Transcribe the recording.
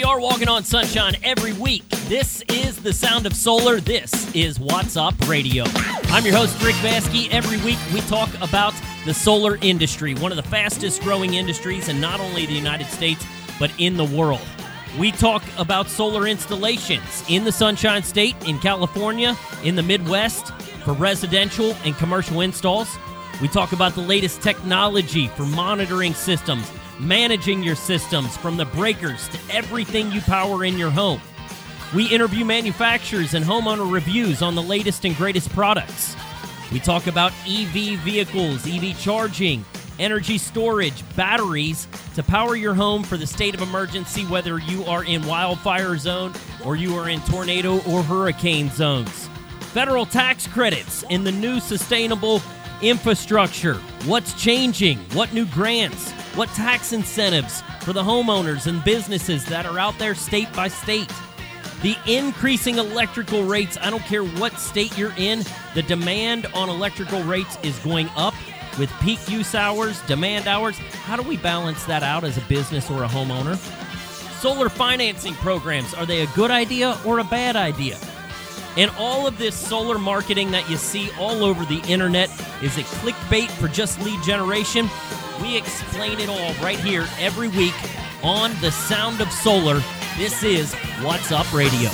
We are walking on sunshine every week. This is the sound of solar. This is Watts Up Radio. I'm your host, Rick Vaske. Every week we talk about the solar industry, one of the fastest growing industries in not only the United States, but in the world. We talk about solar installations in the Sunshine State, in California, in the Midwest, for residential and commercial installs. We talk about the latest technology for monitoring systems, managing your systems from the breakers to everything you power in your home. We interview manufacturers and homeowner reviews on the latest and greatest products. We talk about EV vehicles, EV charging, energy storage, batteries to power your home for the state of emergency, whether you are in wildfire zone or you are in tornado or hurricane zones. Federal tax credits in the new sustainable infrastructure. What's changing? What new grants? What tax incentives for the homeowners and businesses that are out there state by state? The increasing electrical rates, I don't care what state you're in, the demand on electrical rates is going up with peak use hours, demand hours. How do we balance that out as a business or a homeowner? Solar financing programs, are they a good idea or a bad idea? And all of this solar marketing that you see all over the internet is a clickbait for just lead generation? We explain it all right here every week on The Sound of Solar. This is Watts Up Radio.